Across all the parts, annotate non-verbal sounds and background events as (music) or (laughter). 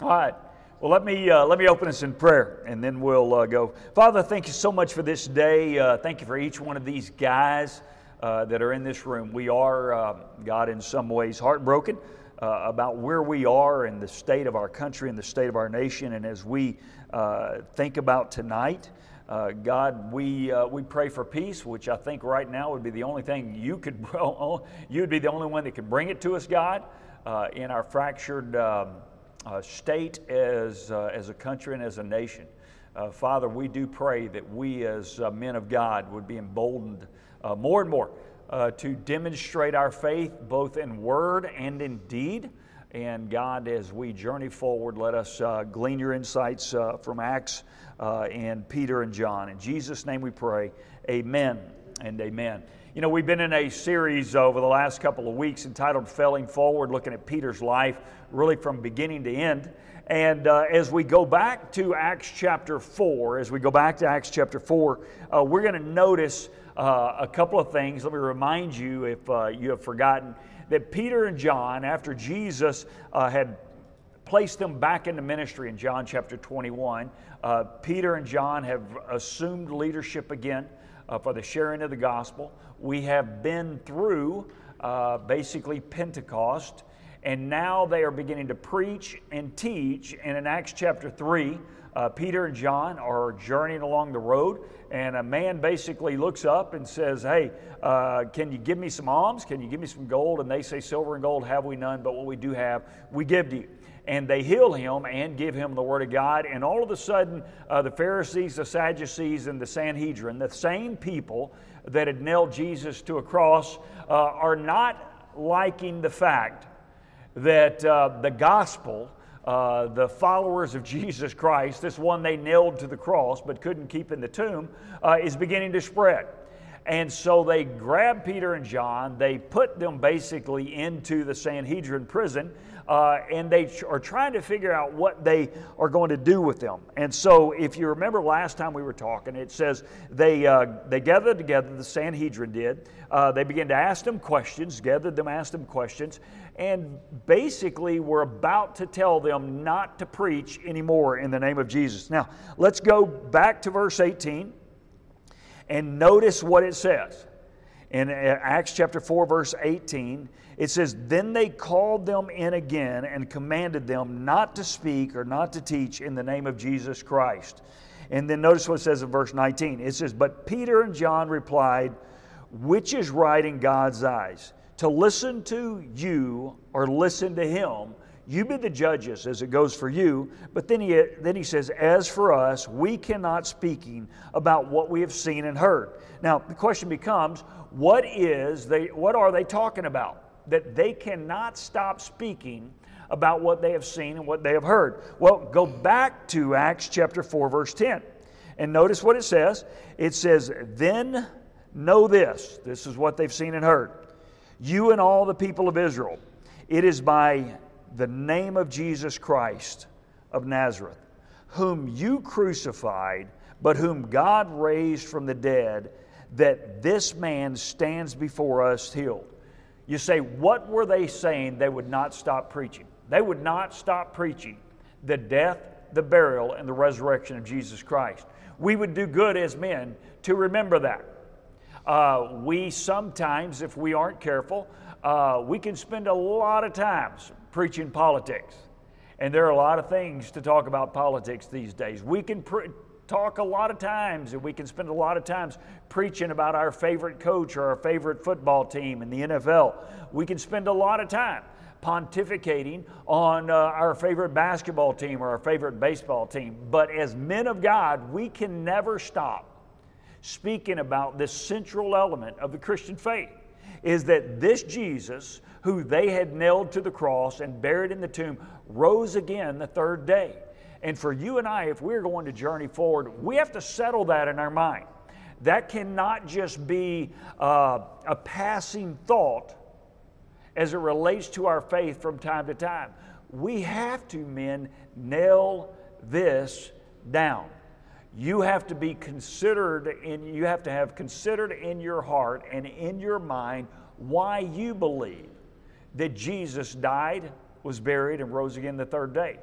All right. Well, let me, uh, let me open us in prayer and then we'll uh, go. Father, thank you so much for this day. Uh, thank you for each one of these guys uh, that are in this room. We are, uh, God, in some ways heartbroken uh, about where we are and the state of our country and the state of our nation. And as we think about tonight, God, we, we pray for peace, which I think right now would be the only thing you could, (laughs) you would be the only one that could bring it to us, God, in our fractured. Um, uh, state, as, uh, as a country, and as a nation. Uh, Father, we do pray that we as uh, men of God would be emboldened uh, more and more uh, to demonstrate our faith both in word and in deed. And God, as we journey forward, let us glean your insights from Acts and Peter and John. In Jesus' name we pray. Amen and amen. You know, we've been in a series over the last couple of weeks entitled Failing Forward, looking at Peter's life really from beginning to end. And uh, as we go back to Acts chapter 4, as we go back to Acts chapter 4, uh, we're going to notice uh, a couple of things. Let me remind you, if uh, you have forgotten, that Peter and John, after Jesus uh, had placed them back into ministry in John chapter 21, uh, Peter and John have assumed leadership again for the sharing of the gospel. We have been through basically Pentecost and now they are beginning to preach and teach. And in Acts chapter 3, uh, Peter and John are journeying along the road, and a man basically looks up and says, Hey, uh, can you give me some alms? Can you give me some gold? And they say, Silver and gold have we none, but what we do have, we give to you. And they heal him and give him the word of God. And all of a sudden, uh, the Pharisees, the Sadducees, and the Sanhedrin, the same people that had nailed Jesus to a cross, uh, are not liking the fact that uh, the gospel, uh, the followers of Jesus Christ, this one they nailed to the cross but couldn't keep in the tomb, uh, is beginning to spread. And so they grab Peter and John, they put them basically into the Sanhedrin prison, uh, and they are trying to figure out what they are going to do with them. And so, if you remember last time we were talking, it says they, uh, they gathered together, the Sanhedrin did. Uh, they began to ask them questions, gathered them, asked them questions, and basically were about to tell them not to preach anymore in the name of Jesus. Now, let's go back to verse 18 and notice what it says. In uh, Acts chapter 4, verse 18, it says, Then they called them in again and commanded them not to speak or not to teach in the name of Jesus Christ. And then notice what it says in verse 19. It says, But Peter and John replied, Which is right in God's eyes? To listen to you or listen to him. You be the judges as it goes for you. But then he, then he says, As for us, we cannot speaking about what we have seen and heard. Now, the question becomes, what is they, what are they talking about? That they cannot stop speaking about what they have seen and what they have heard. Well, go back to Acts chapter 4, verse 10. And notice what it says. It says, Then know this. This is what they've seen and heard you and all the people of Israel. It is by the name of Jesus Christ of Nazareth, whom you crucified, but whom God raised from the dead, that this man stands before us healed. You say, what were they saying they would not stop preaching? They would not stop preaching the death, the burial, and the resurrection of Jesus Christ. We would do good as men to remember that. Uh, we sometimes, if we aren't careful, uh, we can spend a lot of times preaching politics. And there are a lot of things to talk about politics these days. We can pr- talk a lot of times and we can spend a lot of times preaching about our favorite coach or our favorite football team in the NFL. We can spend a lot of time pontificating on uh, our favorite basketball team or our favorite baseball team. But as men of God, we can never stop speaking about this central element of the Christian faith is that this Jesus, who they had nailed to the cross and buried in the tomb, rose again the third day. And for you and I, if we're going to journey forward, we have to settle that in our mind. That cannot just be uh, a passing thought as it relates to our faith from time to time. We have to, men, nail this down you have to be considered in you have to have considered in your heart and in your mind why you believe that Jesus died, was buried, and rose again the third day.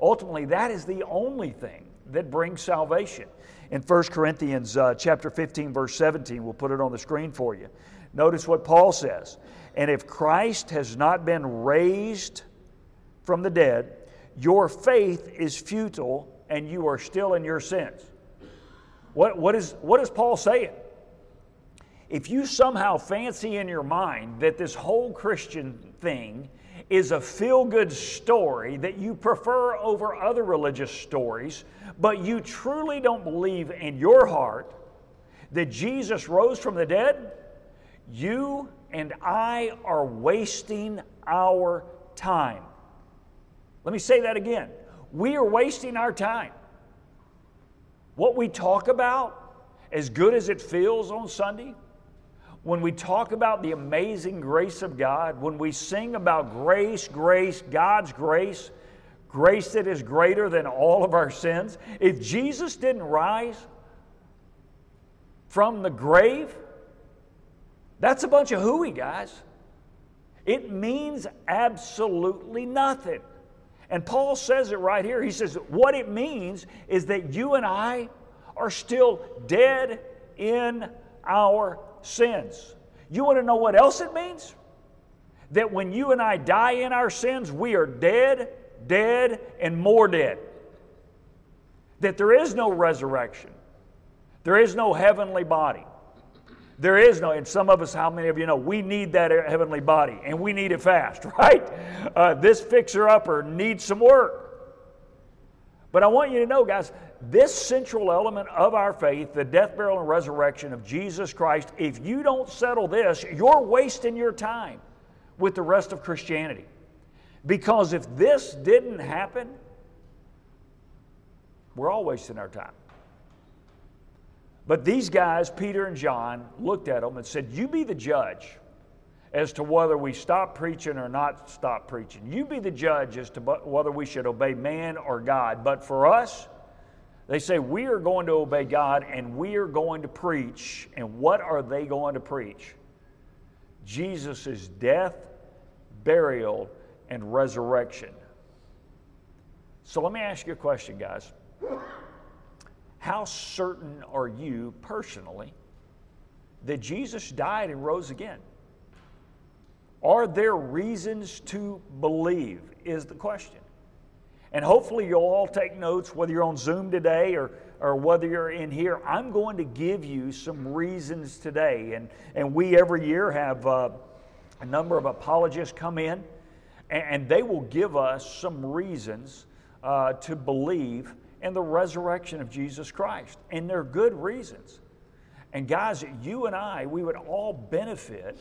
Ultimately, that is the only thing that brings salvation. In 1 Corinthians uh, chapter 15, verse 17, we'll put it on the screen for you. Notice what Paul says. And if Christ has not been raised from the dead, your faith is futile and you are still in your sins. What, what, is, what is Paul saying? If you somehow fancy in your mind that this whole Christian thing is a feel good story that you prefer over other religious stories, but you truly don't believe in your heart that Jesus rose from the dead, you and I are wasting our time. Let me say that again. We are wasting our time. What we talk about, as good as it feels on Sunday, when we talk about the amazing grace of God, when we sing about grace, grace, God's grace, grace that is greater than all of our sins, if Jesus didn't rise from the grave, that's a bunch of hooey, guys. It means absolutely nothing. And Paul says it right here. He says, What it means is that you and I are still dead in our sins. You want to know what else it means? That when you and I die in our sins, we are dead, dead, and more dead. That there is no resurrection, there is no heavenly body. There is no, and some of us, how many of you know, we need that heavenly body and we need it fast, (laughs) right? Uh, this fixer upper needs some work. But I want you to know, guys, this central element of our faith, the death, burial, and resurrection of Jesus Christ, if you don't settle this, you're wasting your time with the rest of Christianity. Because if this didn't happen, we're all wasting our time. But these guys, Peter and John, looked at them and said, You be the judge as to whether we stop preaching or not stop preaching. You be the judge as to whether we should obey man or God. But for us, they say, We are going to obey God and we are going to preach. And what are they going to preach? Jesus' death, burial, and resurrection. So let me ask you a question, guys. How certain are you personally that Jesus died and rose again? Are there reasons to believe? Is the question. And hopefully, you'll all take notes, whether you're on Zoom today or, or whether you're in here. I'm going to give you some reasons today. And, and we every year have uh, a number of apologists come in, and, and they will give us some reasons uh, to believe and the resurrection of Jesus Christ. And they're good reasons. And guys, you and I, we would all benefit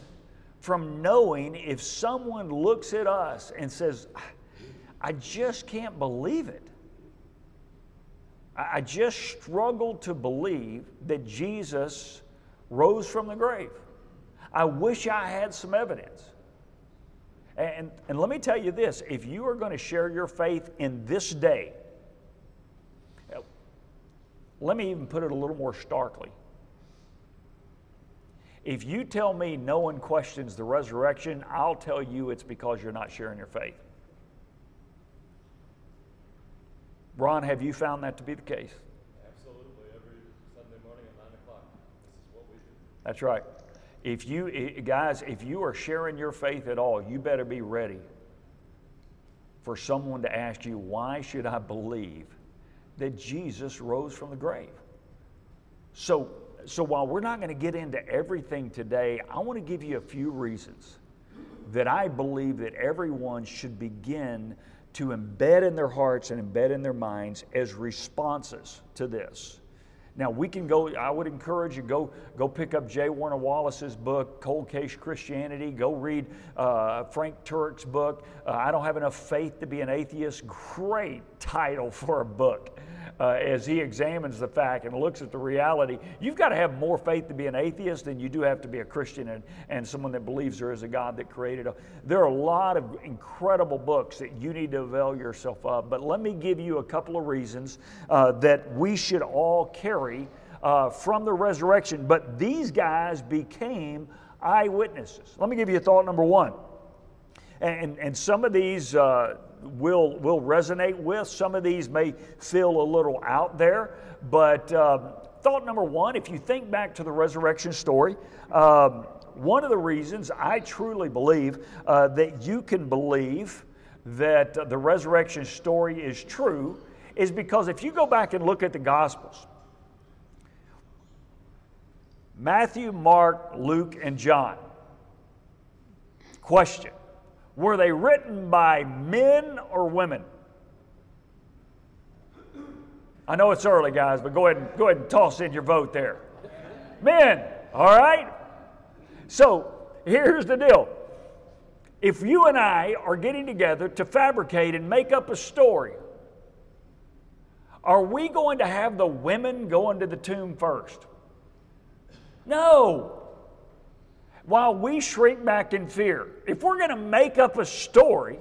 from knowing if someone looks at us and says, I just can't believe it. I just struggle to believe that Jesus rose from the grave. I wish I had some evidence. And, and let me tell you this if you are going to share your faith in this day, let me even put it a little more starkly. If you tell me no one questions the resurrection, I'll tell you it's because you're not sharing your faith. Ron, have you found that to be the case? Absolutely. Every Sunday morning at 9 o'clock. This is what we do. That's right. If you, guys, if you are sharing your faith at all, you better be ready for someone to ask you, why should I believe that Jesus rose from the grave. So, so while we're not going to get into everything today, I want to give you a few reasons that I believe that everyone should begin to embed in their hearts and embed in their minds as responses to this. Now we can go. I would encourage you go go pick up J. Warner Wallace's book, Cold Case Christianity. Go read uh, Frank Turek's book. Uh, I don't have enough faith to be an atheist. Great title for a book uh, as he examines the fact and looks at the reality. You've got to have more faith to be an atheist than you do have to be a Christian and, and someone that believes there is a God that created. A, there are a lot of incredible books that you need to avail yourself of. But let me give you a couple of reasons uh, that we should all carry uh, from the resurrection. But these guys became eyewitnesses. Let me give you a thought number one. And, and some of these, uh, will, will resonate with. Some of these may feel a little out there, but um, thought number one if you think back to the resurrection story, um, one of the reasons I truly believe uh, that you can believe that the resurrection story is true is because if you go back and look at the Gospels, Matthew, Mark, Luke, and John. Question Were they written by men or women? I know it's early, guys, but go ahead and, go ahead and toss in your vote there. Men, all right? So here's the deal. If you and I are getting together to fabricate and make up a story, are we going to have the women going to the tomb first? No. While we shrink back in fear, if we're going to make up a story,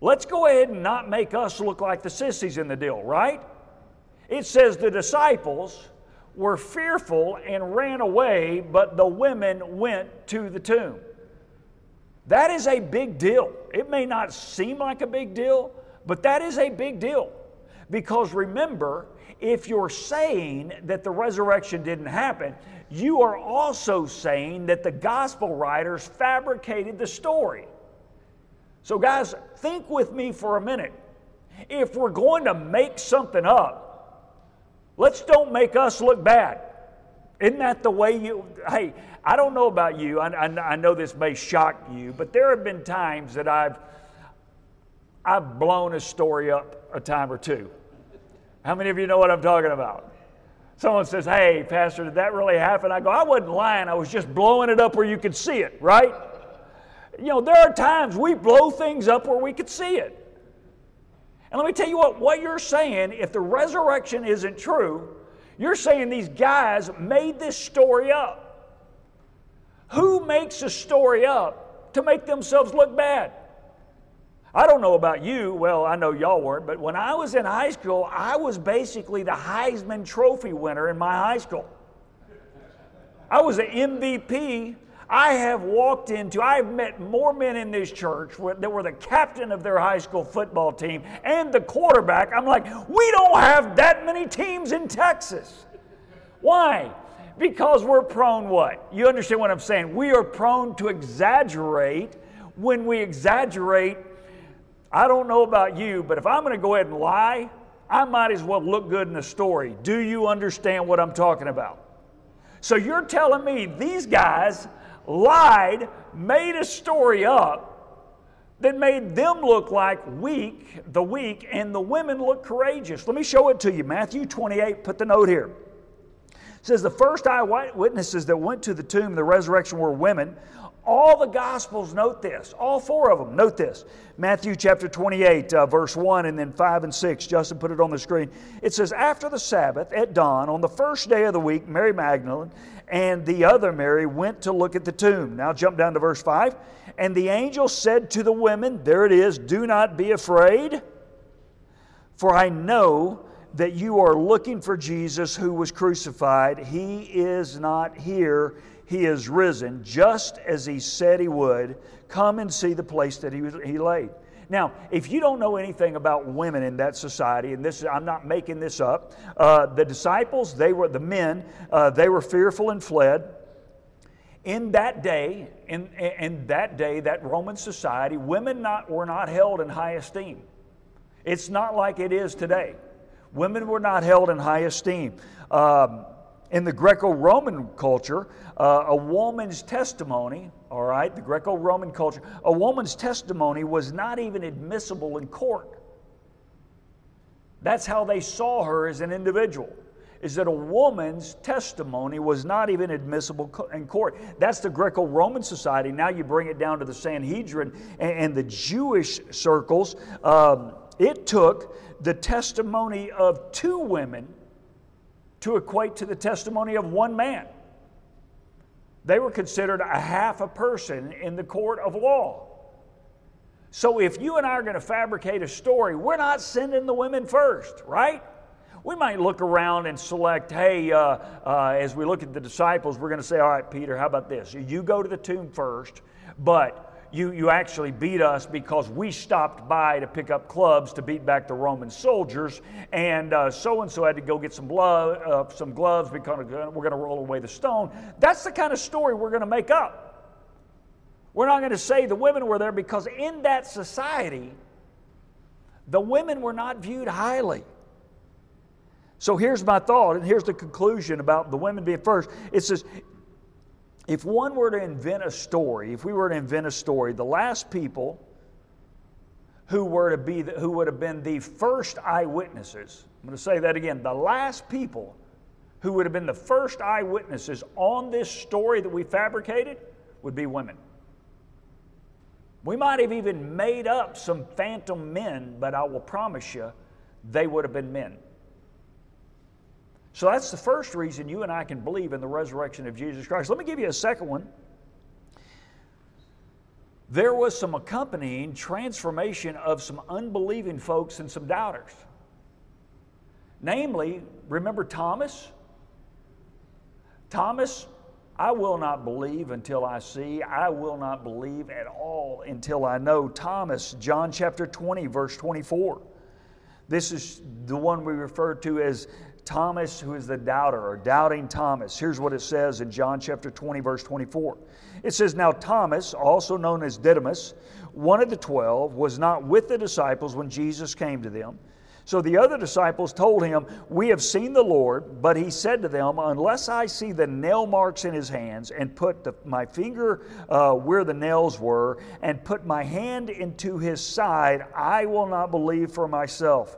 let's go ahead and not make us look like the sissies in the deal, right? It says the disciples were fearful and ran away, but the women went to the tomb. That is a big deal. It may not seem like a big deal, but that is a big deal. Because remember, if you're saying that the resurrection didn't happen, you are also saying that the gospel writers fabricated the story. So, guys, think with me for a minute. If we're going to make something up, let's don't make us look bad. Isn't that the way you? Hey, I don't know about you. I, I, I know this may shock you, but there have been times that I've I've blown a story up a time or two. How many of you know what I'm talking about? Someone says, Hey, Pastor, did that really happen? I go, I wasn't lying. I was just blowing it up where you could see it, right? You know, there are times we blow things up where we could see it. And let me tell you what, what you're saying, if the resurrection isn't true, you're saying these guys made this story up. Who makes a story up to make themselves look bad? I don't know about you. Well, I know y'all weren't, but when I was in high school, I was basically the Heisman Trophy winner in my high school. I was an MVP. I have walked into, I've met more men in this church that were the captain of their high school football team and the quarterback. I'm like, we don't have that many teams in Texas. Why? Because we're prone what? You understand what I'm saying? We are prone to exaggerate. When we exaggerate, I don't know about you, but if I'm going to go ahead and lie, I might as well look good in the story. Do you understand what I'm talking about? So you're telling me these guys lied, made a story up that made them look like weak, the weak, and the women look courageous. Let me show it to you. Matthew 28, put the note here. It says the first eyewitnesses that went to the tomb, the resurrection, were women. All the Gospels note this, all four of them note this. Matthew chapter 28, uh, verse 1, and then 5 and 6. Justin put it on the screen. It says, After the Sabbath, at dawn, on the first day of the week, Mary Magdalene and the other Mary went to look at the tomb. Now jump down to verse 5. And the angel said to the women, There it is, do not be afraid, for I know that you are looking for Jesus who was crucified. He is not here he is risen, just as he said he would. Come and see the place that he, was, he laid. Now, if you don't know anything about women in that society, and this I'm not making this up, uh, the disciples, they were the men, uh, they were fearful and fled. In that day, in, in that day, that Roman society, women not, were not held in high esteem. It's not like it is today. Women were not held in high esteem. Um, in the Greco Roman culture, uh, a woman's testimony, all right, the Greco Roman culture, a woman's testimony was not even admissible in court. That's how they saw her as an individual. Is that a woman's testimony was not even admissible in court. That's the Greco Roman society. Now you bring it down to the Sanhedrin and, and the Jewish circles. Um, it took the testimony of two women to equate to the testimony of one man. They were considered a half a person in the court of law. So if you and I are going to fabricate a story, we're not sending the women first, right? We might look around and select, hey, uh, uh, as we look at the disciples, we're going to say, all right, Peter, how about this? You go to the tomb first, but you, you actually beat us because we stopped by to pick up clubs to beat back the Roman soldiers, and so and so had to go get some, blood, uh, some gloves because we're going to roll away the stone. That's the kind of story we're going to make up. We're not going to say the women were there because in that society, the women were not viewed highly. So here's my thought, and here's the conclusion about the women being first. It says, if one were to invent a story, if we were to invent a story, the last people who were to be the, who would have been the first eyewitnesses. I'm going to say that again. The last people who would have been the first eyewitnesses on this story that we fabricated would be women. We might have even made up some phantom men, but I will promise you they would have been men. So that's the first reason you and I can believe in the resurrection of Jesus Christ. Let me give you a second one. There was some accompanying transformation of some unbelieving folks and some doubters. Namely, remember Thomas? Thomas, I will not believe until I see. I will not believe at all until I know. Thomas, John chapter 20, verse 24. This is the one we refer to as Thomas, who is the doubter, or doubting Thomas. Here's what it says in John chapter 20, verse 24. It says, Now Thomas, also known as Didymus, one of the twelve, was not with the disciples when Jesus came to them. So the other disciples told him, We have seen the Lord. But he said to them, Unless I see the nail marks in his hands, and put the, my finger uh, where the nails were, and put my hand into his side, I will not believe for myself.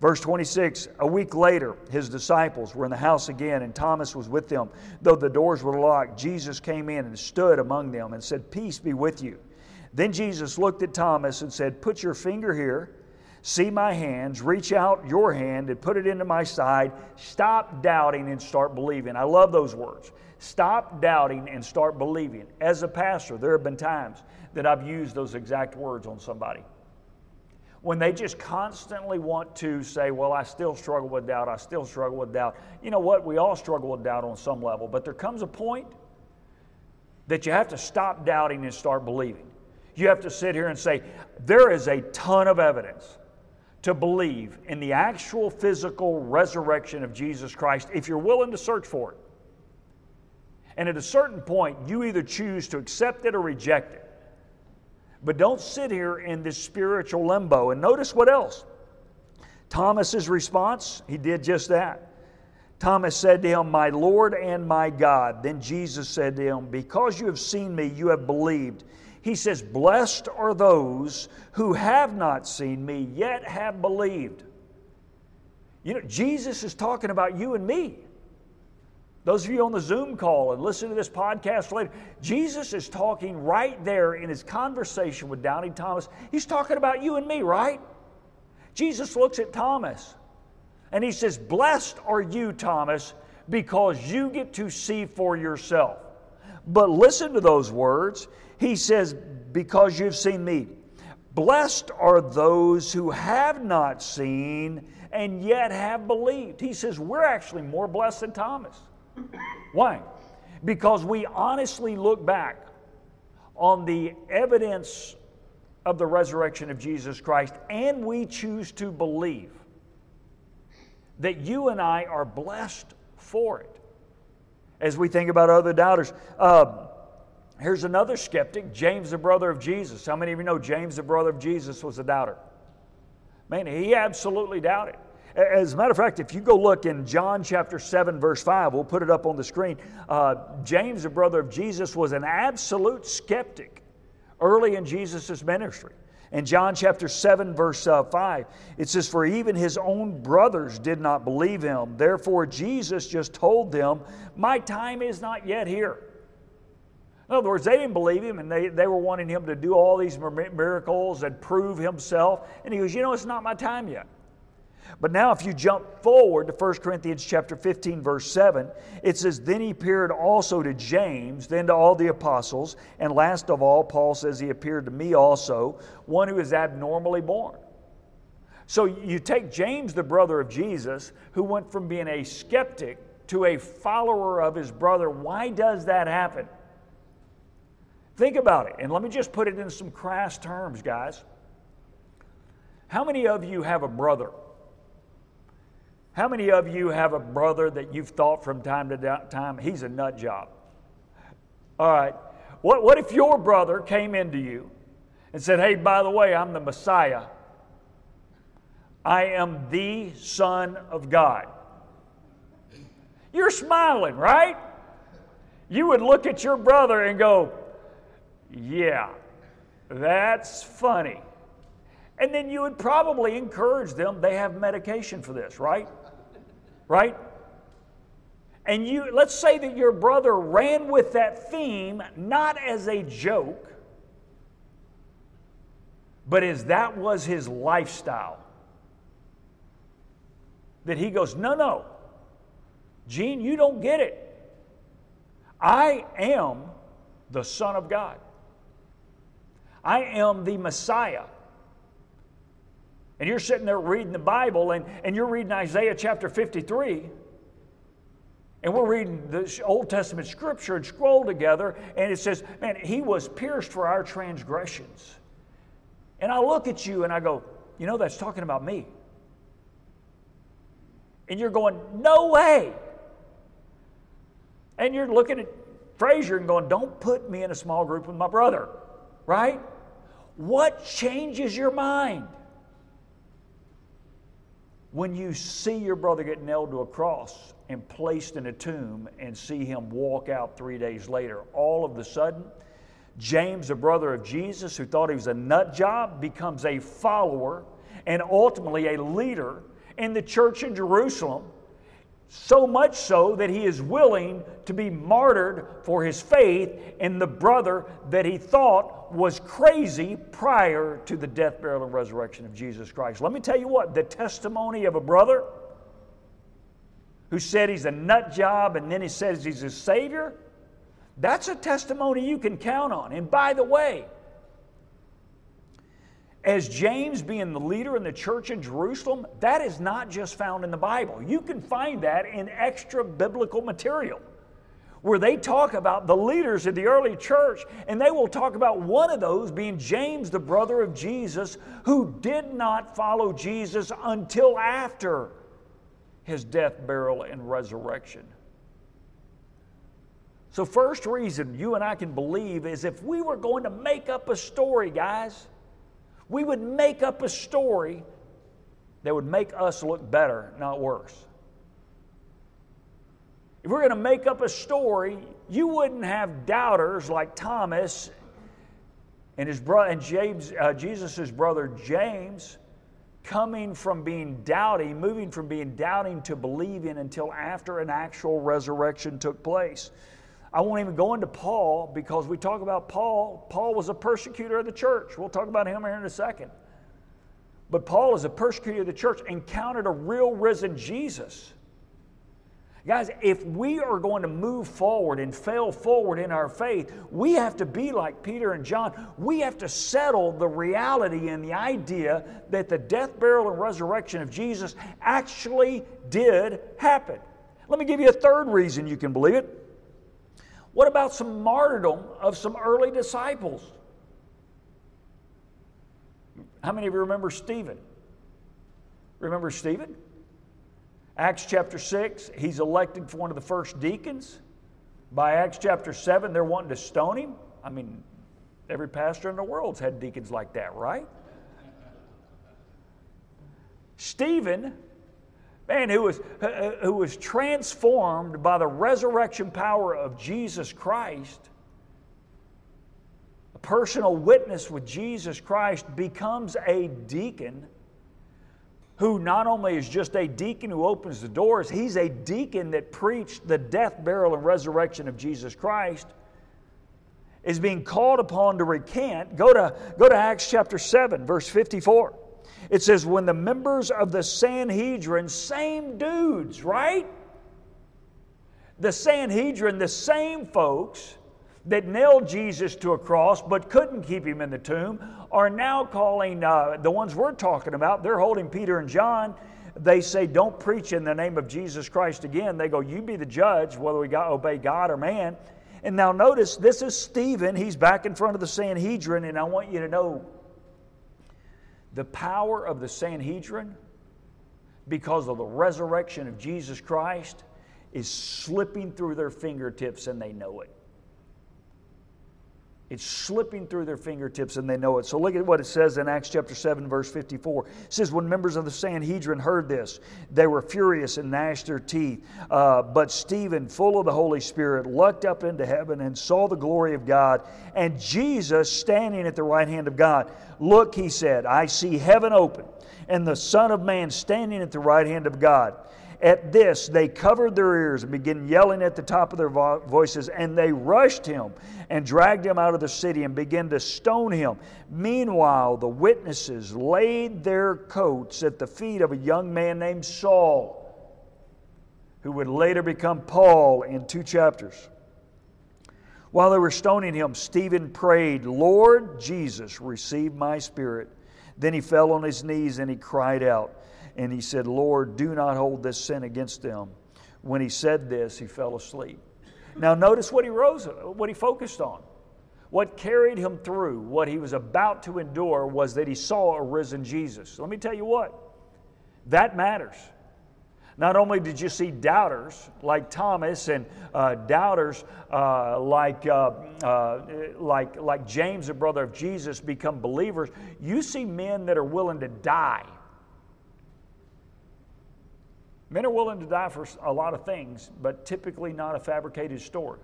Verse 26 A week later, his disciples were in the house again, and Thomas was with them. Though the doors were locked, Jesus came in and stood among them and said, Peace be with you. Then Jesus looked at Thomas and said, Put your finger here, see my hands, reach out your hand and put it into my side. Stop doubting and start believing. I love those words. Stop doubting and start believing. As a pastor, there have been times that I've used those exact words on somebody when they just constantly want to say, Well, I still struggle with doubt, I still struggle with doubt. You know what? We all struggle with doubt on some level, but there comes a point that you have to stop doubting and start believing. You have to sit here and say, There is a ton of evidence to believe in the actual physical resurrection of Jesus Christ if you're willing to search for it. And at a certain point, you either choose to accept it or reject it. But don't sit here in this spiritual limbo. And notice what else. Thomas's response, he did just that. Thomas said to him, My Lord and my God. Then Jesus said to him, Because you have seen me, you have believed. He says, Blessed are those who have not seen me, yet have believed. You know, Jesus is talking about you and me. Those of you on the Zoom call and listen to this podcast later, Jesus is talking right there in his conversation with Doubting Thomas. He's talking about you and me, right? Jesus looks at Thomas and he says, Blessed are you, Thomas, because you get to see for yourself. But listen to those words. He says, Because you've seen me. Blessed are those who have not seen and yet have believed. He says, We're actually more blessed than Thomas. Why? Because we honestly look back on the evidence of the resurrection of Jesus Christ and we choose to believe that you and I are blessed for it. As we think about other doubters, uh, here's another skeptic, James, the brother of Jesus. How many of you know James, the brother of Jesus, was a doubter? Man, he absolutely doubted. As a matter of fact, if you go look in John chapter 7, verse 5, we'll put it up on the screen. Uh, James, the brother of Jesus, was an absolute skeptic early in Jesus' ministry. In John chapter 7, verse uh, 5, it says, For even his own brothers did not believe him. Therefore, Jesus just told them, My time is not yet here. In other words, they didn't believe him and they, they were wanting him to do all these miracles and prove himself. And he goes, You know, it's not my time yet. But now if you jump forward to 1 Corinthians chapter 15 verse 7, it says then he appeared also to James, then to all the apostles, and last of all Paul says he appeared to me also, one who is abnormally born. So you take James the brother of Jesus who went from being a skeptic to a follower of his brother. Why does that happen? Think about it, and let me just put it in some crass terms, guys. How many of you have a brother? How many of you have a brother that you've thought from time to time, he's a nut job? All right. What, what if your brother came into you and said, Hey, by the way, I'm the Messiah? I am the Son of God. You're smiling, right? You would look at your brother and go, Yeah, that's funny. And then you would probably encourage them, they have medication for this, right? Right? And you let's say that your brother ran with that theme not as a joke, but as that was his lifestyle. That he goes, No, no, Gene, you don't get it. I am the Son of God. I am the Messiah. And you're sitting there reading the Bible and, and you're reading Isaiah chapter 53. And we're reading the Old Testament scripture and scroll together, and it says, Man, he was pierced for our transgressions. And I look at you and I go, You know, that's talking about me. And you're going, No way. And you're looking at Fraser and going, Don't put me in a small group with my brother, right? What changes your mind? When you see your brother get nailed to a cross and placed in a tomb and see him walk out three days later, all of a sudden, James, a brother of Jesus who thought he was a nut job, becomes a follower and ultimately a leader in the church in Jerusalem so much so that he is willing to be martyred for his faith in the brother that he thought was crazy prior to the death, burial, and resurrection of Jesus Christ. Let me tell you what the testimony of a brother who said he's a nut job and then he says he's a savior, that's a testimony you can count on. And by the way, as James being the leader in the church in Jerusalem, that is not just found in the Bible. You can find that in extra biblical material where they talk about the leaders of the early church, and they will talk about one of those being James, the brother of Jesus, who did not follow Jesus until after his death, burial, and resurrection. So, first reason you and I can believe is if we were going to make up a story, guys, we would make up a story that would make us look better, not worse. If we're going to make up a story, you wouldn't have doubters like Thomas and his brother and James, uh, Jesus' brother James, coming from being doubting, moving from being doubting to believing until after an actual resurrection took place. I won't even go into Paul because we talk about Paul. Paul was a persecutor of the church. We'll talk about him here in a second. But Paul, is a persecutor of the church, encountered a real risen Jesus. Guys, if we are going to move forward and fail forward in our faith, we have to be like Peter and John. We have to settle the reality and the idea that the death, burial, and resurrection of Jesus actually did happen. Let me give you a third reason you can believe it. What about some martyrdom of some early disciples? How many of you remember Stephen? Remember Stephen? Acts chapter 6, he's elected for one of the first deacons. By Acts chapter 7, they're wanting to stone him. I mean, every pastor in the world's had deacons like that, right? Stephen man who was, who was transformed by the resurrection power of Jesus Christ, a personal witness with Jesus Christ, becomes a deacon who not only is just a deacon who opens the doors, he's a deacon that preached the death, burial, and resurrection of Jesus Christ. Is being called upon to recant. Go to, go to Acts chapter 7, verse 54. It says, when the members of the Sanhedrin, same dudes, right? The Sanhedrin, the same folks that nailed Jesus to a cross but couldn't keep him in the tomb, are now calling uh, the ones we're talking about, they're holding Peter and John. They say, Don't preach in the name of Jesus Christ again. They go, You be the judge, whether we got, obey God or man. And now notice this is Stephen. He's back in front of the Sanhedrin, and I want you to know the power of the Sanhedrin because of the resurrection of Jesus Christ is slipping through their fingertips and they know it. It's slipping through their fingertips and they know it. So look at what it says in Acts chapter 7, verse 54. It says, When members of the Sanhedrin heard this, they were furious and gnashed their teeth. Uh, but Stephen, full of the Holy Spirit, looked up into heaven and saw the glory of God and Jesus standing at the right hand of God. Look, he said, I see heaven open and the Son of Man standing at the right hand of God. At this, they covered their ears and began yelling at the top of their vo- voices, and they rushed him and dragged him out of the city and began to stone him. Meanwhile, the witnesses laid their coats at the feet of a young man named Saul, who would later become Paul in two chapters. While they were stoning him, Stephen prayed, Lord Jesus, receive my spirit. Then he fell on his knees and he cried out and he said, Lord, do not hold this sin against them. When he said this, he fell asleep. Now, notice what he rose, what he focused on. What carried him through what he was about to endure was that he saw a risen Jesus. Let me tell you what, that matters. Not only did you see doubters like Thomas and uh, doubters uh, like, uh, uh like, like James, the brother of Jesus, become believers, you see men that are willing to die Men are willing to die for a lot of things, but typically not a fabricated story.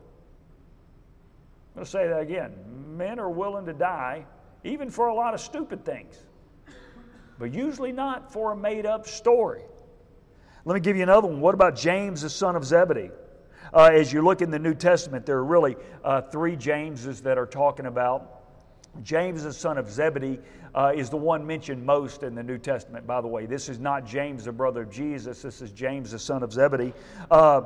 I'm going to say that again. Men are willing to die even for a lot of stupid things, but usually not for a made up story. Let me give you another one. What about James, the son of Zebedee? Uh, as you look in the New Testament, there are really uh, three Jameses that are talking about James, the son of Zebedee, uh, is the one mentioned most in the New Testament, by the way. This is not James, the brother of Jesus. This is James, the son of Zebedee. Uh,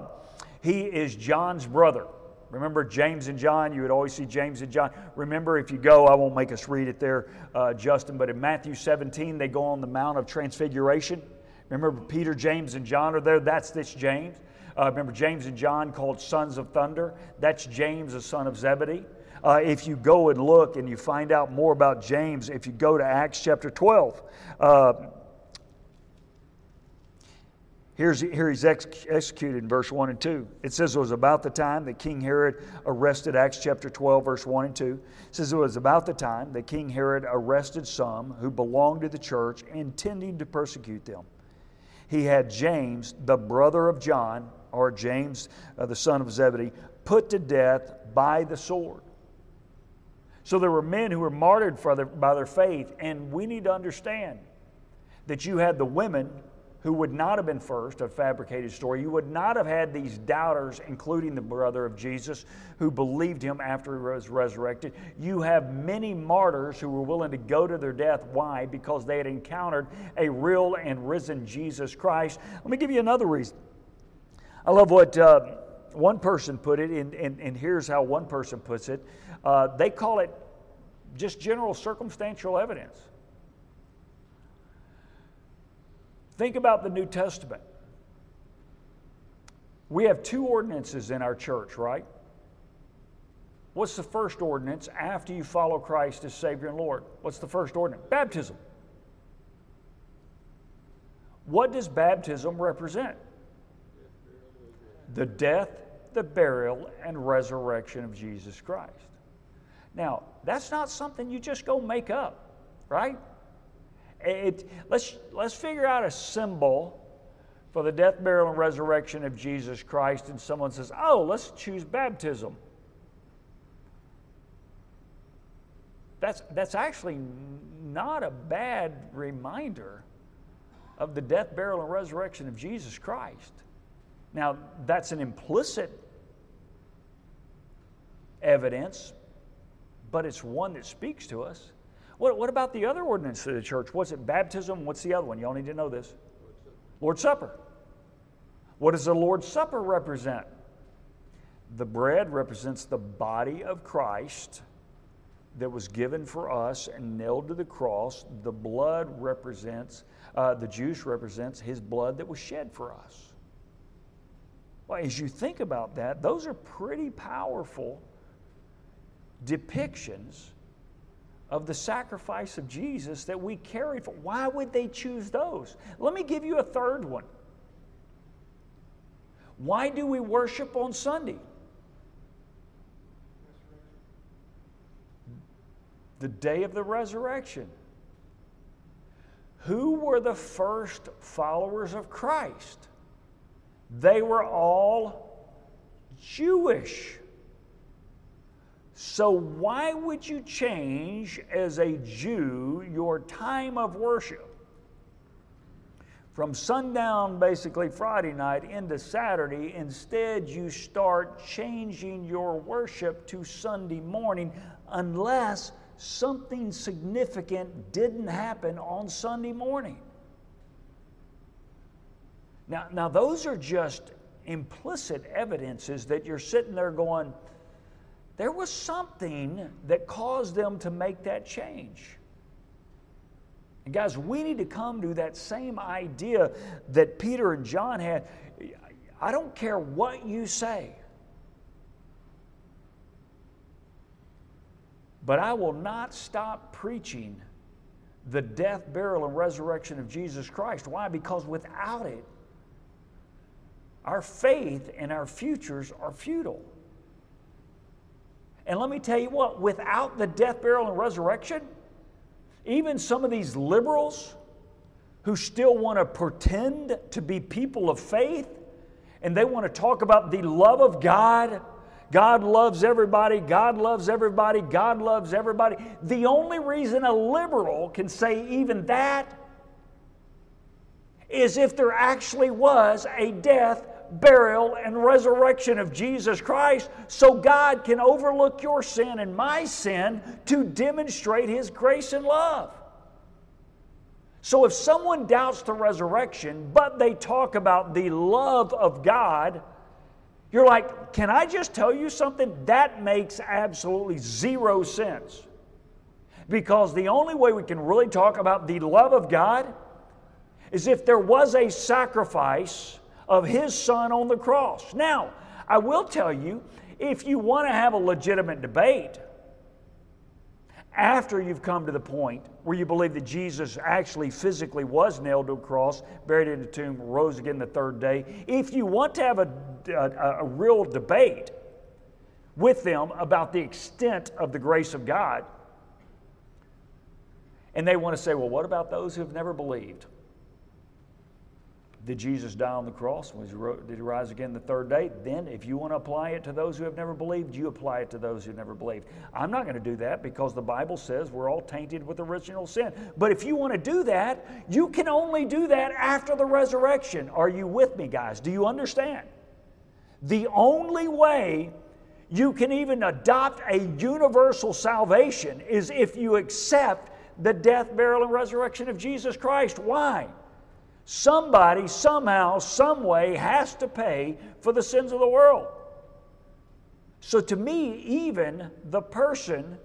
he is John's brother. Remember James and John? You would always see James and John. Remember, if you go, I won't make us read it there, uh, Justin, but in Matthew 17, they go on the Mount of Transfiguration. Remember, Peter, James, and John are there. That's this James. Uh, remember, James and John called sons of thunder. That's James, the son of Zebedee. Uh, if you go and look and you find out more about James, if you go to Acts chapter 12, uh, Here's, here he's ex- executed in verse 1 and 2. It says it was about the time that King Herod arrested, Acts chapter 12, verse 1 and 2. It says it was about the time that King Herod arrested some who belonged to the church, intending to persecute them. He had James, the brother of John, or James, uh, the son of Zebedee, put to death by the sword. So there were men who were martyred for their, by their faith, and we need to understand that you had the women who would not have been first, a fabricated story. You would not have had these doubters, including the brother of Jesus, who believed him after he was resurrected. You have many martyrs who were willing to go to their death. Why? Because they had encountered a real and risen Jesus Christ. Let me give you another reason. I love what uh, one person put it, and, and, and here's how one person puts it. Uh, they call it just general circumstantial evidence. Think about the New Testament. We have two ordinances in our church, right? What's the first ordinance after you follow Christ as Savior and Lord? What's the first ordinance? Baptism. What does baptism represent? The death, the burial, and resurrection of Jesus Christ. Now, that's not something you just go make up, right? It, let's, let's figure out a symbol for the death, burial, and resurrection of Jesus Christ, and someone says, oh, let's choose baptism. That's, that's actually not a bad reminder of the death, burial, and resurrection of Jesus Christ. Now, that's an implicit evidence, but it's one that speaks to us. What, what about the other ordinance of the church? What's it? Baptism? What's the other one? Y'all need to know this. Lord's Supper. What does the Lord's Supper represent? The bread represents the body of Christ that was given for us and nailed to the cross. The blood represents, uh, the juice represents his blood that was shed for us. Well, as you think about that, those are pretty powerful depictions of the sacrifice of Jesus that we carry for. Why would they choose those? Let me give you a third one. Why do we worship on Sunday? The day of the resurrection. Who were the first followers of Christ? They were all Jewish. So, why would you change as a Jew your time of worship? From sundown, basically Friday night, into Saturday, instead you start changing your worship to Sunday morning unless something significant didn't happen on Sunday morning. Now, now those are just implicit evidences that you're sitting there going, there was something that caused them to make that change. And guys, we need to come to that same idea that Peter and John had. I don't care what you say, but I will not stop preaching the death, burial, and resurrection of Jesus Christ. Why? Because without it, our faith and our futures are futile. And let me tell you what, without the death, burial, and resurrection, even some of these liberals who still want to pretend to be people of faith and they want to talk about the love of God. God loves everybody, God loves everybody, God loves everybody. The only reason a liberal can say even that is if there actually was a death, burial, and resurrection of Jesus Christ so God can overlook your sin and my sin to demonstrate His grace and love. So if someone doubts the resurrection, but they talk about the love of God, you're like, can I just tell you something? That makes absolutely zero sense. Because the only way we can really talk about the love of God is if there was a sacrifice of his son on the cross. Now, I will tell you, if you want to have a legitimate debate, after you've come to the point where you believe that Jesus actually physically was nailed to a cross, buried in a tomb, rose again the third day, if you want to have a, a, a real debate with them about the extent of the grace of God, and they want to say, well, what about those who have never believed? Did Jesus die on the cross? Did he rise again the third day? Then, if you want to apply it to those who have never believed, you apply it to those who never believed. I'm not going to do that because the Bible says we're all tainted with original sin. But if you want to do that, you can only do that after the resurrection. Are you with me, guys? Do you understand? The only way you can even adopt a universal salvation is if you accept the death, burial, and resurrection of Jesus Christ. Why? Somebody, somehow, some way has to pay for the sins of the world. So, to me, even the person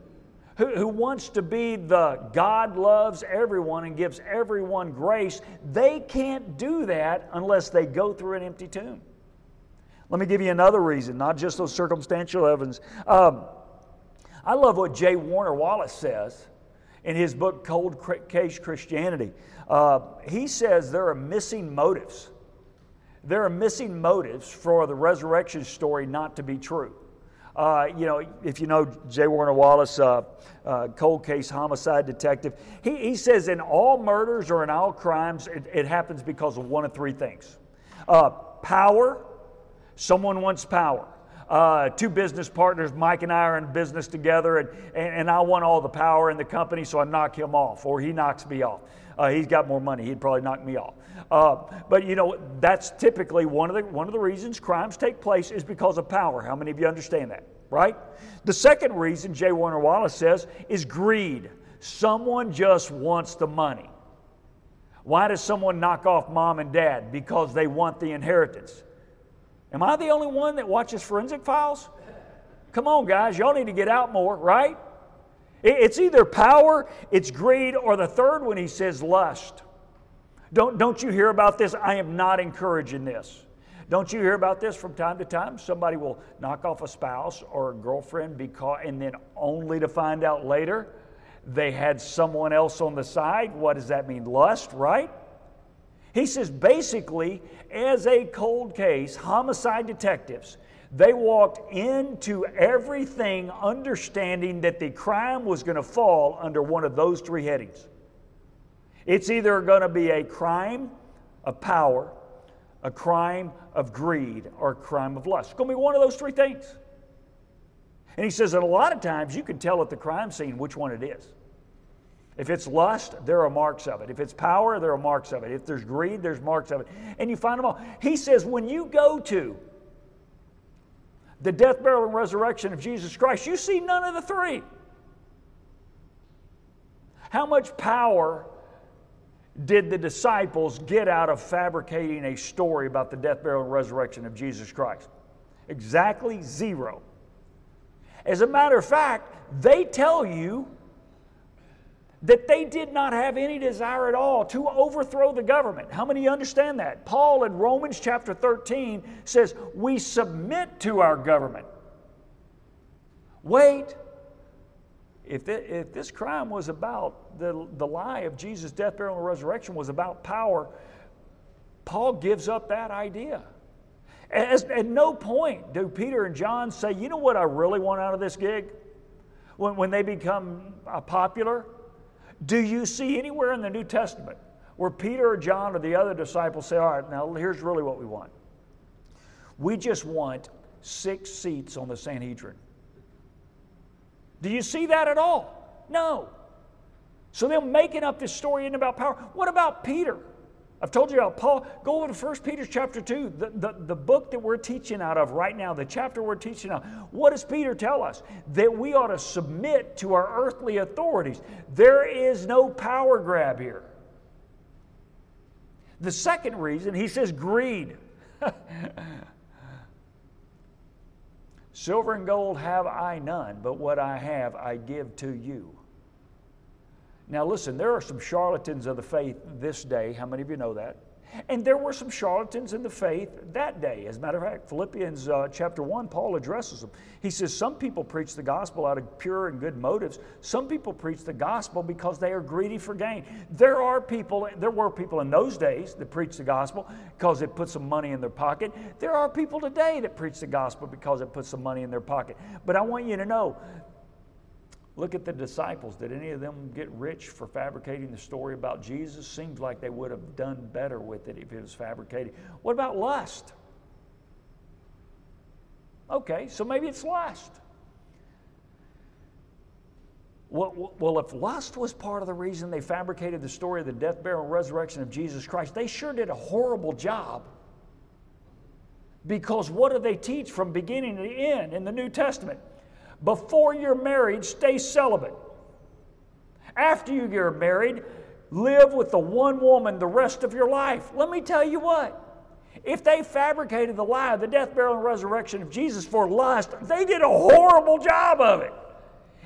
who, who wants to be the God loves everyone and gives everyone grace, they can't do that unless they go through an empty tomb. Let me give you another reason, not just those circumstantial evidence. Um, I love what J. Warner Wallace says in his book, Cold Case Christianity. Uh, he says there are missing motives. There are missing motives for the resurrection story not to be true. Uh, you know, if you know J. Warner Wallace, uh, uh, cold case homicide detective, he, he says in all murders or in all crimes, it, it happens because of one of three things uh, power, someone wants power uh, two business partners, Mike and I are in business together, and, and, and, I want all the power in the company, so I knock him off, or he knocks me off. Uh, he's got more money, he'd probably knock me off. Uh, but you know, that's typically one of, the, one of the reasons crimes take place is because of power. How many of you understand that, right? The second reason, J. Warner Wallace says, is greed. Someone just wants the money. Why does someone knock off mom and dad? Because they want the inheritance. Am I the only one that watches forensic files? Come on, guys, y'all need to get out more, right? It's either power, it's greed, or the third one he says lust. Don't, don't you hear about this? I am not encouraging this. Don't you hear about this from time to time? Somebody will knock off a spouse or a girlfriend because, and then only to find out later they had someone else on the side. What does that mean? Lust, right? He says basically, as a cold case, homicide detectives, they walked into everything understanding that the crime was going to fall under one of those three headings. It's either going to be a crime of power, a crime of greed, or a crime of lust. It's going to be one of those three things. And he says that a lot of times you can tell at the crime scene which one it is. If it's lust, there are marks of it. If it's power, there are marks of it. If there's greed, there's marks of it. And you find them all. He says, when you go to the death, burial, and resurrection of Jesus Christ, you see none of the three. How much power did the disciples get out of fabricating a story about the death, burial, and resurrection of Jesus Christ? Exactly zero. As a matter of fact, they tell you that they did not have any desire at all to overthrow the government. How many understand that? Paul in Romans chapter 13 says, We submit to our government. Wait. If, if this crime was about the, the lie of Jesus' death, burial, and resurrection was about power, Paul gives up that idea. As, at no point do Peter and John say, You know what I really want out of this gig? When, when they become uh, popular, do you see anywhere in the New Testament where Peter or John or the other disciples say, All right, now here's really what we want? We just want six seats on the Sanhedrin. Do you see that at all? No. So they're making up this story about power. What about Peter? I've told you about Paul. Go over to 1 Peter chapter 2, the, the, the book that we're teaching out of right now, the chapter we're teaching out. What does Peter tell us? That we ought to submit to our earthly authorities. There is no power grab here. The second reason, he says greed. (laughs) Silver and gold have I none, but what I have I give to you. Now, listen, there are some charlatans of the faith this day. How many of you know that? And there were some charlatans in the faith that day. As a matter of fact, Philippians uh, chapter 1, Paul addresses them. He says, Some people preach the gospel out of pure and good motives. Some people preach the gospel because they are greedy for gain. There are people, there were people in those days that preached the gospel because it put some money in their pocket. There are people today that preach the gospel because it puts some money in their pocket. But I want you to know Look at the disciples. Did any of them get rich for fabricating the story about Jesus? Seems like they would have done better with it if it was fabricated. What about lust? Okay, so maybe it's lust. Well, if lust was part of the reason they fabricated the story of the death, burial, and resurrection of Jesus Christ, they sure did a horrible job. Because what do they teach from beginning to end in the New Testament? Before you're married, stay celibate. After you get married, live with the one woman the rest of your life. Let me tell you what. If they fabricated the lie of the death, burial, and resurrection of Jesus for lust, they did a horrible job of it.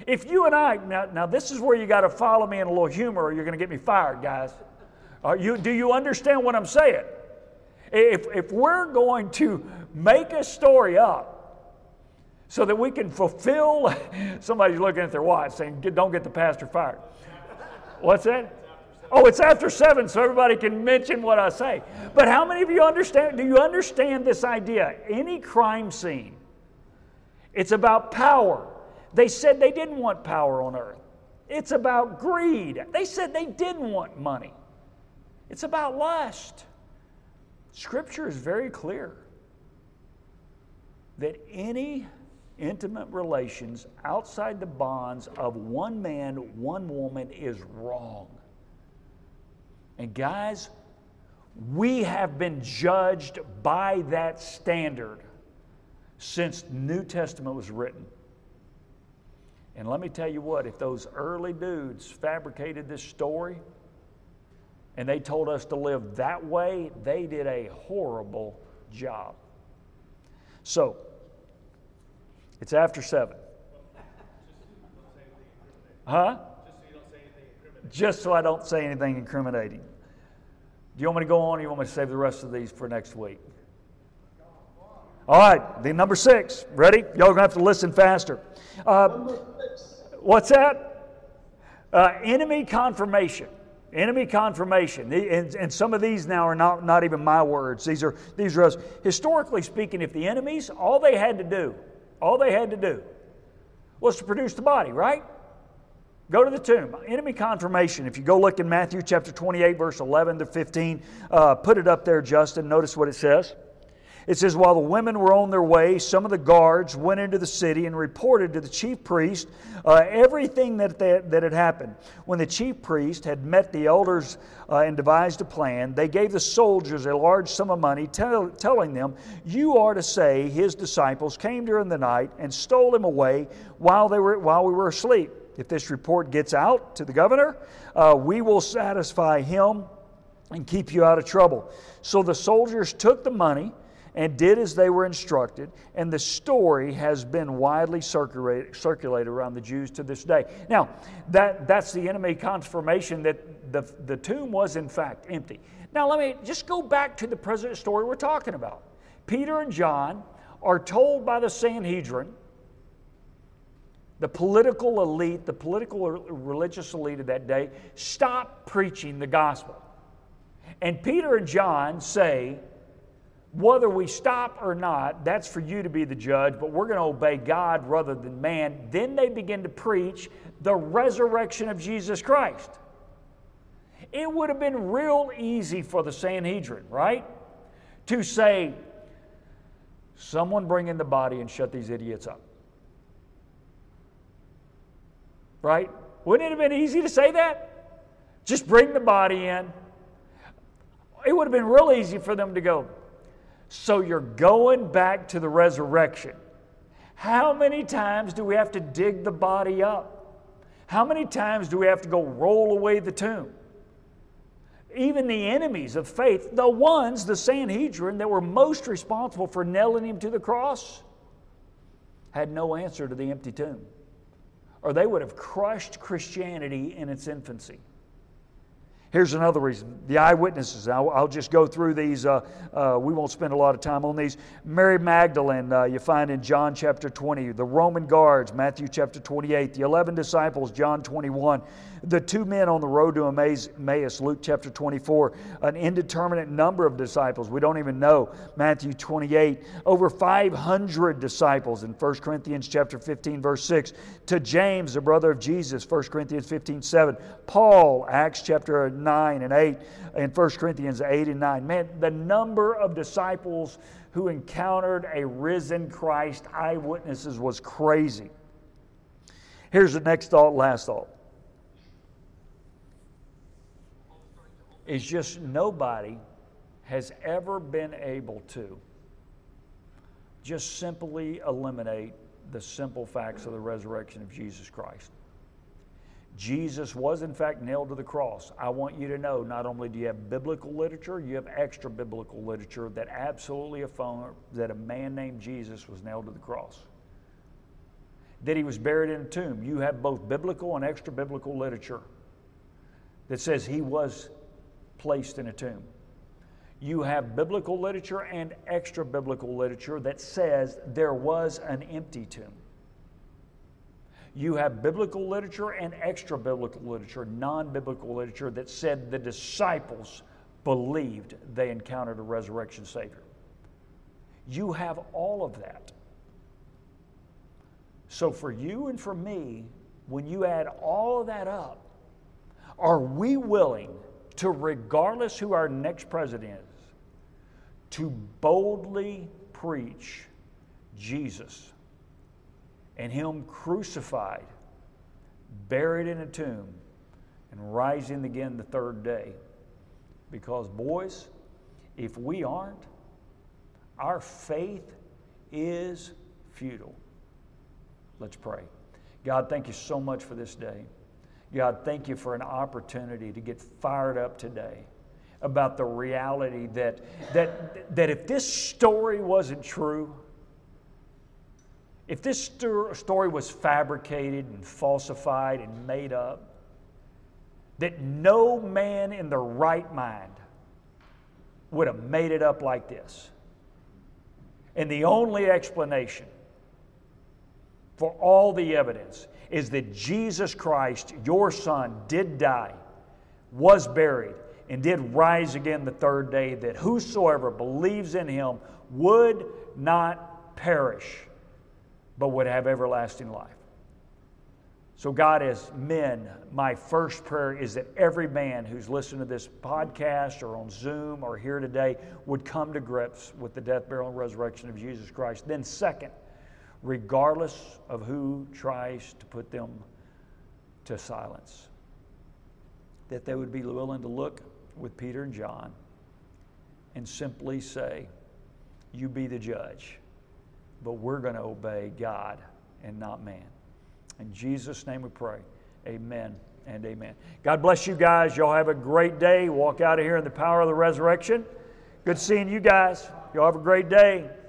If you and I, now, now this is where you got to follow me in a little humor or you're going to get me fired, guys. Are you, do you understand what I'm saying? If, if we're going to make a story up so that we can fulfill. (laughs) Somebody's looking at their watch saying, Don't get the pastor fired. What's that? Oh, it's after seven, so everybody can mention what I say. But how many of you understand? Do you understand this idea? Any crime scene, it's about power. They said they didn't want power on earth. It's about greed. They said they didn't want money. It's about lust. Scripture is very clear that any intimate relations outside the bonds of one man, one woman is wrong. And guys, we have been judged by that standard since New Testament was written. And let me tell you what, if those early dudes fabricated this story and they told us to live that way, they did a horrible job. So, it's after 7. Huh? Just so you don't say anything incriminating. Just so I don't say anything incriminating. Do you want me to go on or you want me to save the rest of these for next week? All right, the number six. Ready? Y'all are gonna have to listen faster. Uh, what's that? Uh, enemy confirmation. Enemy confirmation. And, and, some of these now are not, not even my words. These are these are us. Historically speaking, if the enemies, all they had to do, all they had to do was to produce the body, right? Go to the tomb. Enemy confirmation. If you go look in Matthew chapter 28, verse 11 to 15, uh, put it up there, Justin. Notice what it says. It says, While the women were on their way, some of the guards went into the city and reported to the chief priest uh, everything that, they, that had happened. When the chief priest had met the elders uh, and devised a plan, they gave the soldiers a large sum of money, tell, telling them, You are to say his disciples came during the night and stole him away while, they were, while we were asleep. If this report gets out to the governor, uh, we will satisfy him and keep you out of trouble. So the soldiers took the money and did as they were instructed, and the story has been widely circulated, around the Jews to this day. Now, that, that's the enemy confirmation that the, the tomb was in fact empty. Now, let me just go back to the present story we're talking about. Peter and John are told by the Sanhedrin, the political elite, the political religious elite of that day, stop preaching the gospel. And Peter and John say, whether we stop or not, that's for you to be the judge, but we're going to obey God rather than man. Then they begin to preach the resurrection of Jesus Christ. It would have been real easy for the Sanhedrin, right? To say, someone bring in the body and shut these idiots up. Right? Wouldn't it have been easy to say that? Just bring the body in. It would have been real easy for them to go, so you're going back to the resurrection. How many times do we have to dig the body up? How many times do we have to go roll away the tomb? Even the enemies of faith, the ones, the Sanhedrin, that were most responsible for nailing him to the cross, had no answer to the empty tomb. Or they would have crushed Christianity in its infancy. Here's another reason the eyewitnesses. I'll, I'll just go through these. Uh, uh, we won't spend a lot of time on these. Mary Magdalene, uh, you find in John chapter 20. The Roman guards, Matthew chapter 28. The 11 disciples, John 21 the two men on the road to Emmaus, Luke chapter 24, an indeterminate number of disciples, we don't even know, Matthew 28, over 500 disciples in 1 Corinthians chapter 15, verse 6, to James, the brother of Jesus, 1 Corinthians 15, 7, Paul, Acts chapter 9 and 8, and 1 Corinthians 8 and 9. Man, the number of disciples who encountered a risen Christ, eyewitnesses, was crazy. Here's the next thought, last thought. Is just nobody has ever been able to just simply eliminate the simple facts of the resurrection of Jesus Christ. Jesus was, in fact, nailed to the cross. I want you to know not only do you have biblical literature, you have extra biblical literature that absolutely affirms that a man named Jesus was nailed to the cross. That he was buried in a tomb. You have both biblical and extra biblical literature that says he was placed in a tomb. You have biblical literature and extra biblical literature that says there was an empty tomb. You have biblical literature and extra biblical literature, non biblical literature, that said the disciples believed they encountered a resurrection Savior. You have all of that. So, for you and for me, when you add all of that up, are we willing to, regardless who our next president is, to boldly preach Jesus and Him crucified, buried in a tomb, and rising again the third day. Because, boys, if we aren't, our faith is futile. Let's pray. God, thank you so much for this day. God, thank you for an opportunity to get fired up today about the reality that, that, that if this story wasn't true, if this story was fabricated and falsified and made up, that no man in the right mind would have made it up like this. And the only explanation for all the evidence is that Jesus Christ, your Son, did die, was buried, and did rise again the third day, that whosoever believes in him would not perish, but would have everlasting life. So, God, as men, my first prayer is that every man who's listening to this podcast or on Zoom or here today would come to grips with the death, burial, and resurrection of Jesus Christ. Then, second, regardless of who tries to put them to silence, that they would be willing to look with Peter and John and simply say, You be the judge, but we're going to obey God and not man. In Jesus' name we pray. Amen and amen. God bless you guys. Y'all have a great day. Walk out of here in the power of the resurrection. Good seeing you guys. Y'all have a great day.